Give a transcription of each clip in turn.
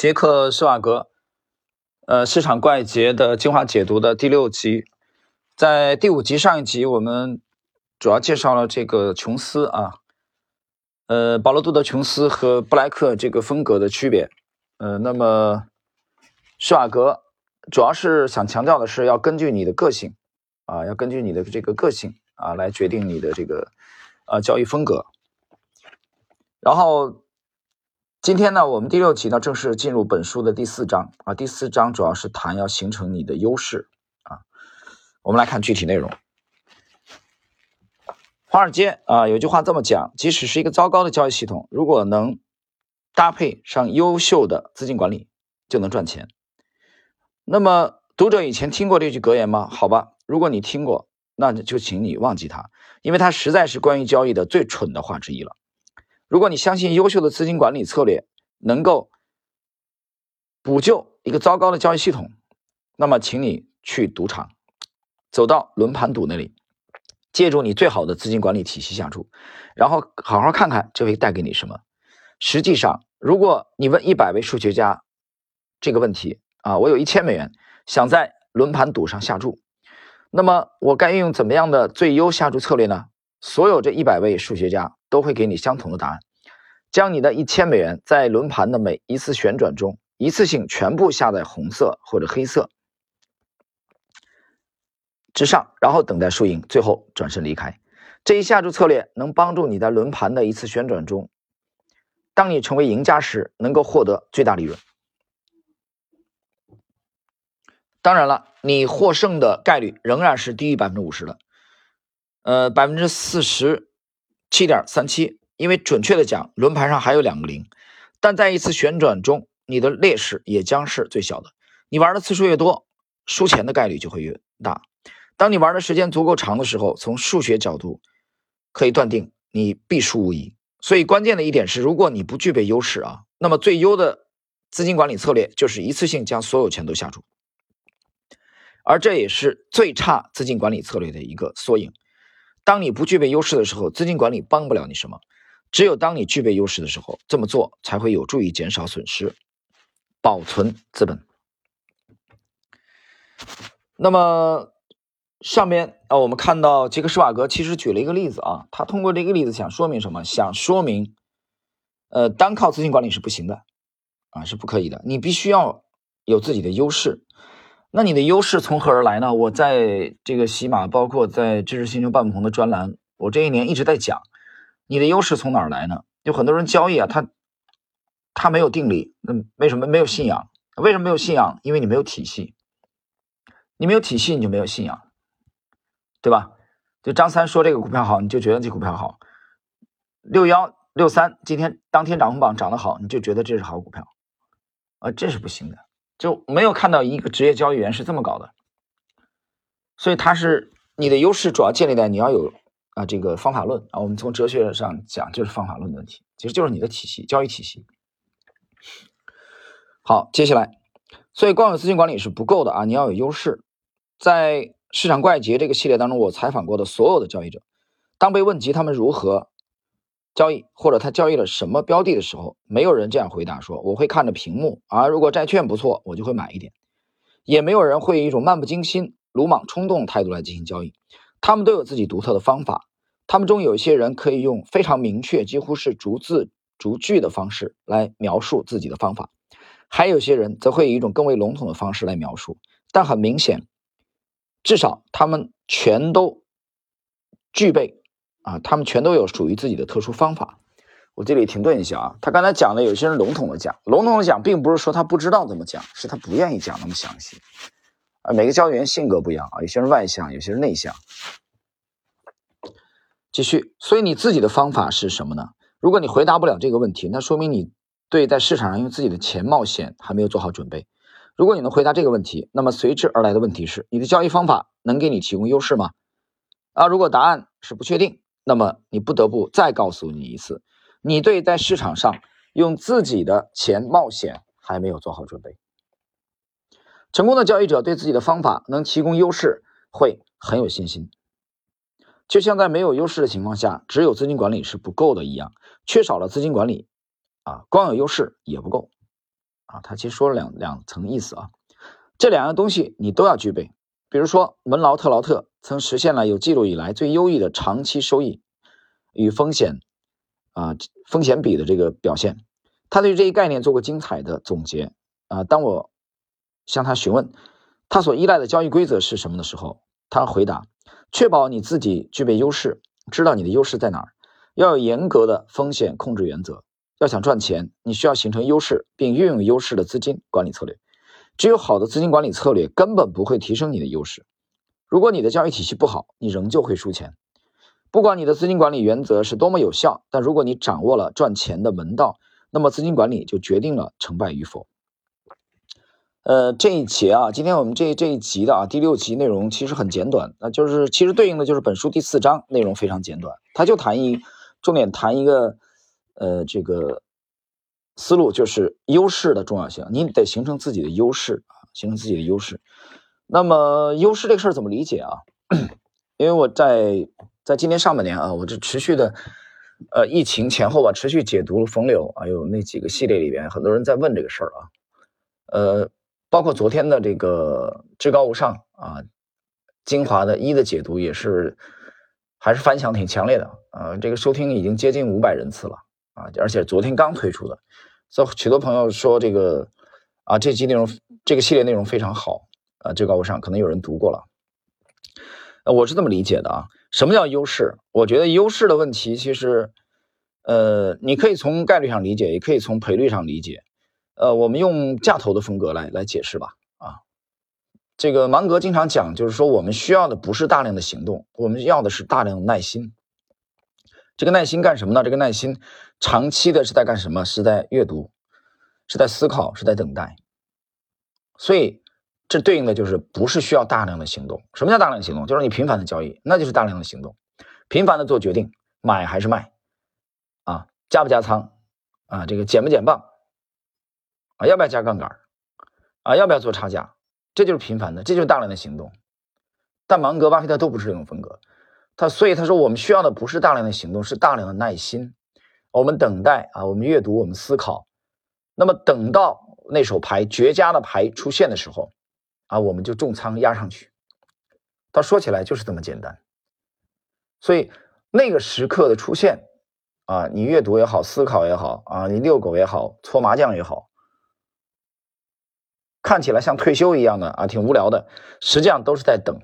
杰克施瓦格，呃，市场怪杰的精华解读的第六集，在第五集上一集，我们主要介绍了这个琼斯啊，呃，保罗·杜德·琼斯和布莱克这个风格的区别。呃，那么施瓦格主要是想强调的是，要根据你的个性啊，要根据你的这个个性啊，来决定你的这个呃交易风格。然后。今天呢，我们第六集呢正式进入本书的第四章啊。第四章主要是谈要形成你的优势啊。我们来看具体内容。华尔街啊，有句话这么讲：即使是一个糟糕的交易系统，如果能搭配上优秀的资金管理，就能赚钱。那么，读者以前听过这句格言吗？好吧，如果你听过，那就请你忘记它，因为它实在是关于交易的最蠢的话之一了。如果你相信优秀的资金管理策略能够补救一个糟糕的交易系统，那么请你去赌场，走到轮盘赌那里，借助你最好的资金管理体系下注，然后好好看看这会带给你什么。实际上，如果你问一百位数学家这个问题啊，我有一千美元想在轮盘赌上下注，那么我该运用怎么样的最优下注策略呢？所有这一百位数学家都会给你相同的答案：将你的一千美元在轮盘的每一次旋转中，一次性全部下在红色或者黑色之上，然后等待输赢，最后转身离开。这一下注策略能帮助你在轮盘的一次旋转中，当你成为赢家时，能够获得最大利润。当然了，你获胜的概率仍然是低于百分之五十的。呃，百分之四十七点三七，因为准确的讲，轮盘上还有两个零，但在一次旋转中，你的劣势也将是最小的。你玩的次数越多，输钱的概率就会越大。当你玩的时间足够长的时候，从数学角度可以断定你必输无疑。所以关键的一点是，如果你不具备优势啊，那么最优的资金管理策略就是一次性将所有钱都下注，而这也是最差资金管理策略的一个缩影。当你不具备优势的时候，资金管理帮不了你什么。只有当你具备优势的时候，这么做才会有助于减少损失，保存资本。那么上面啊，我们看到杰克施瓦格其实举了一个例子啊，他通过这个例子想说明什么？想说明，呃，单靠资金管理是不行的啊，是不可以的。你必须要有自己的优势。那你的优势从何而来呢？我在这个喜马，包括在知识星球半不同的专栏，我这一年一直在讲，你的优势从哪儿来呢？有很多人交易啊，他他没有定力，那为什么没有信仰？为什么没有信仰？因为你没有体系，你没有体系，你就没有信仰，对吧？就张三说这个股票好，你就觉得这股票好；六幺六三今天当天涨红榜涨得好，你就觉得这是好股票，啊，这是不行的。就没有看到一个职业交易员是这么搞的，所以他是你的优势主要建立在你要有啊这个方法论啊，我们从哲学上讲就是方法论的问题，其实就是你的体系交易体系。好，接下来，所以光有资金管理是不够的啊，你要有优势。在市场怪杰这个系列当中，我采访过的所有的交易者，当被问及他们如何。交易或者他交易了什么标的的时候，没有人这样回答说我会看着屏幕啊，如果债券不错，我就会买一点。也没有人会以一种漫不经心、鲁莽冲动态度来进行交易。他们都有自己独特的方法。他们中有一些人可以用非常明确、几乎是逐字逐句的方式来描述自己的方法，还有些人则会以一种更为笼统的方式来描述。但很明显，至少他们全都具备。啊，他们全都有属于自己的特殊方法。我这里停顿一下啊，他刚才讲的有些人笼统的讲，笼统的讲，并不是说他不知道怎么讲，是他不愿意讲那么详细。啊，每个交易员性格不一样啊，有些人外向，有些人内向。继续，所以你自己的方法是什么呢？如果你回答不了这个问题，那说明你对在市场上用自己的钱冒险还没有做好准备。如果你能回答这个问题，那么随之而来的问题是，你的交易方法能给你提供优势吗？啊，如果答案是不确定。那么你不得不再告诉你一次，你对在市场上用自己的钱冒险还没有做好准备。成功的交易者对自己的方法能提供优势会很有信心，就像在没有优势的情况下，只有资金管理是不够的一样，缺少了资金管理，啊，光有优势也不够，啊，他其实说了两两层意思啊，这两样东西你都要具备。比如说，文劳特劳特曾实现了有记录以来最优异的长期收益与风险啊风险比的这个表现。他对这一概念做过精彩的总结啊。当我向他询问他所依赖的交易规则是什么的时候，他回答：确保你自己具备优势，知道你的优势在哪儿，要有严格的风险控制原则。要想赚钱，你需要形成优势并运用优势的资金管理策略。只有好的资金管理策略，根本不会提升你的优势。如果你的交易体系不好，你仍旧会输钱。不管你的资金管理原则是多么有效，但如果你掌握了赚钱的门道，那么资金管理就决定了成败与否。呃，这一节啊，今天我们这这一集的啊第六集内容其实很简短，那就是其实对应的就是本书第四章内容非常简短，他就谈一重点谈一个呃这个。思路就是优势的重要性，你得形成自己的优势啊，形成自己的优势。那么优势这个事儿怎么理解啊？因为我在在今年上半年啊，我这持续的呃疫情前后吧，持续解读了风流还有那几个系列里边，很多人在问这个事儿啊。呃，包括昨天的这个至高无上啊，精华的一的解读也是还是反响挺强烈的啊，这个收听已经接近五百人次了啊，而且昨天刚推出的。所以许多朋友说这个啊，这期内容这个系列内容非常好啊，至高无上，可能有人读过了。我是这么理解的啊，什么叫优势？我觉得优势的问题其实，呃，你可以从概率上理解，也可以从赔率上理解。呃，我们用价投的风格来来解释吧。啊，这个芒格经常讲，就是说我们需要的不是大量的行动，我们要的是大量的耐心。这个耐心干什么呢？这个耐心长期的是在干什么？是在阅读，是在思考，是在等待。所以这对应的就是不是需要大量的行动。什么叫大量行动？就是你频繁的交易，那就是大量的行动，频繁的做决定，买还是卖，啊，加不加仓，啊，这个减不减磅，啊，要不要加杠杆，啊，要不要做差价，这就是频繁的，这就是大量的行动。但芒格、巴菲特都不是这种风格。他所以他说，我们需要的不是大量的行动，是大量的耐心。我们等待啊，我们阅读，我们思考。那么等到那手牌绝佳的牌出现的时候，啊，我们就重仓压上去。他说起来就是这么简单。所以那个时刻的出现，啊，你阅读也好，思考也好，啊，你遛狗也好，搓麻将也好，看起来像退休一样的啊，挺无聊的，实际上都是在等。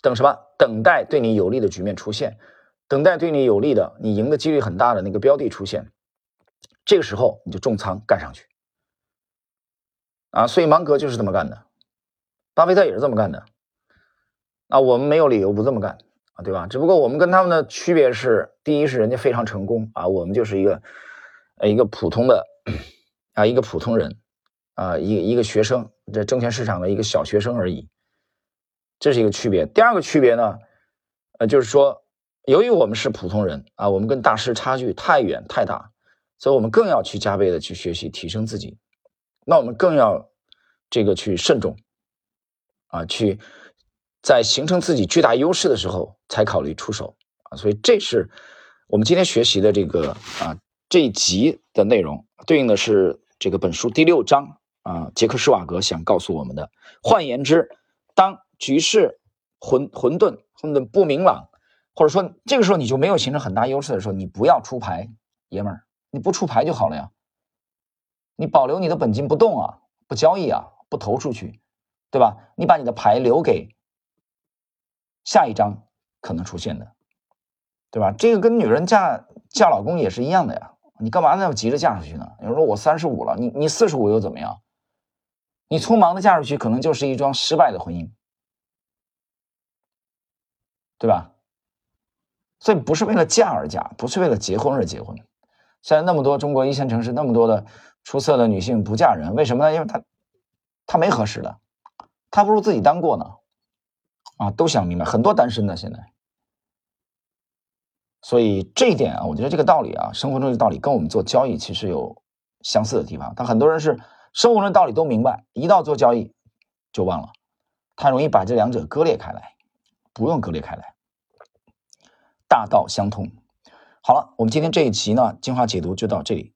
等什么？等待对你有利的局面出现，等待对你有利的、你赢的几率很大的那个标的出现，这个时候你就重仓干上去啊！所以芒格就是这么干的，巴菲特也是这么干的。那我们没有理由不这么干啊，对吧？只不过我们跟他们的区别是，第一是人家非常成功啊，我们就是一个呃一个普通的啊一个普通人啊一一个学生，这证券市场的一个小学生而已。这是一个区别。第二个区别呢，呃，就是说，由于我们是普通人啊，我们跟大师差距太远太大，所以我们更要去加倍的去学习提升自己。那我们更要这个去慎重啊，去在形成自己巨大优势的时候才考虑出手啊。所以这是我们今天学习的这个啊这一集的内容，对应的是这个本书第六章啊，杰克施瓦格想告诉我们的。换言之，当局势混混沌，混沌不明朗，或者说这个时候你就没有形成很大优势的时候，你不要出牌，爷们儿，你不出牌就好了呀。你保留你的本金不动啊，不交易啊，不投出去，对吧？你把你的牌留给下一张可能出现的，对吧？这个跟女人嫁嫁老公也是一样的呀。你干嘛那么急着嫁出去呢？有人说我三十五了，你你四十五又怎么样？你匆忙的嫁出去，可能就是一桩失败的婚姻。对吧？所以不是为了嫁而嫁，不是为了结婚而结婚。现在那么多中国一线城市那么多的出色的女性不嫁人，为什么呢？因为她她没合适的，她不如自己单过呢。啊，都想明白，很多单身的现在。所以这一点啊，我觉得这个道理啊，生活中的道理跟我们做交易其实有相似的地方。但很多人是生活中的道理都明白，一到做交易就忘了，他容易把这两者割裂开来。不用割裂开来，大道相通。好了，我们今天这一集呢，精华解读就到这里。